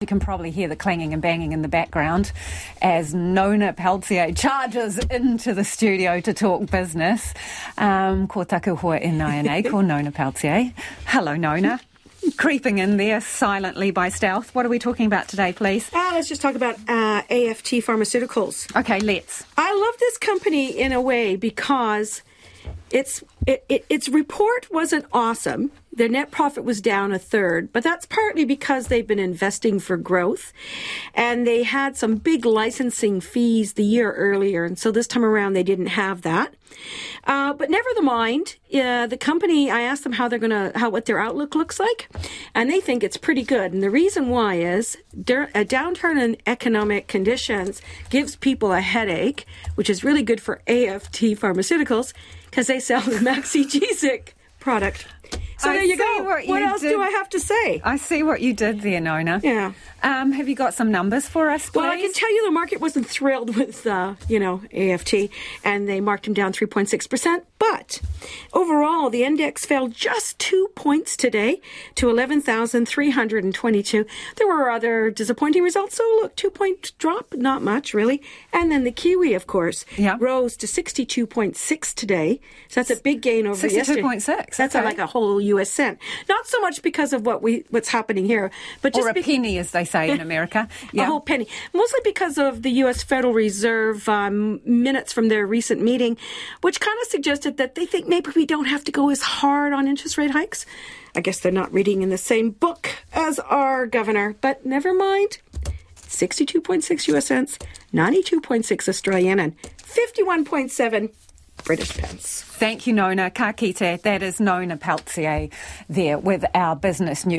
You can probably hear the clanging and banging in the background as Nona Pelletier charges into the studio to talk business. Um, ko taku hoa e nai ko Nona Pelletier. Hello, Nona. Creeping in there silently by stealth. What are we talking about today, please? Uh, let's just talk about uh, AFT Pharmaceuticals. Okay, let's. I love this company in a way because its it, it, its report wasn't awesome their net profit was down a third, but that's partly because they've been investing for growth and they had some big licensing fees the year earlier. And so this time around, they didn't have that. Uh, but never the mind, uh, the company, I asked them how they're to, how, what their outlook looks like. And they think it's pretty good. And the reason why is a downturn in economic conditions gives people a headache, which is really good for AFT pharmaceuticals because they sell the Maxigesic product. So I there you go. What, what else did. do I have to say? I see what you did there, Nona. Yeah. Um, have you got some numbers for us, please? Well, I can tell you the market wasn't thrilled with, uh, you know, AFT, and they marked him down 3.6%. But overall, the index fell just two points today to 11,322. There were other disappointing results. So, look, two point drop, not much really. And then the Kiwi, of course, yeah. rose to 62.6 today. So that's a big gain over 62. yesterday. 62.6. That's okay. like a whole U.S. cent. Not so much because of what we what's happening here, but just or a be- penny, as they say in America. Yeah. a whole penny. Mostly because of the U.S. Federal Reserve um, minutes from their recent meeting, which kind of suggested that they think maybe we don't have to go as hard on interest rate hikes. I guess they're not reading in the same book as our governor, but never mind. 62.6 US cents, 92.6 Australian, and 51.7 British pence. Thank you, Nona. Ka kite. That is Nona Pelletier there with our business news.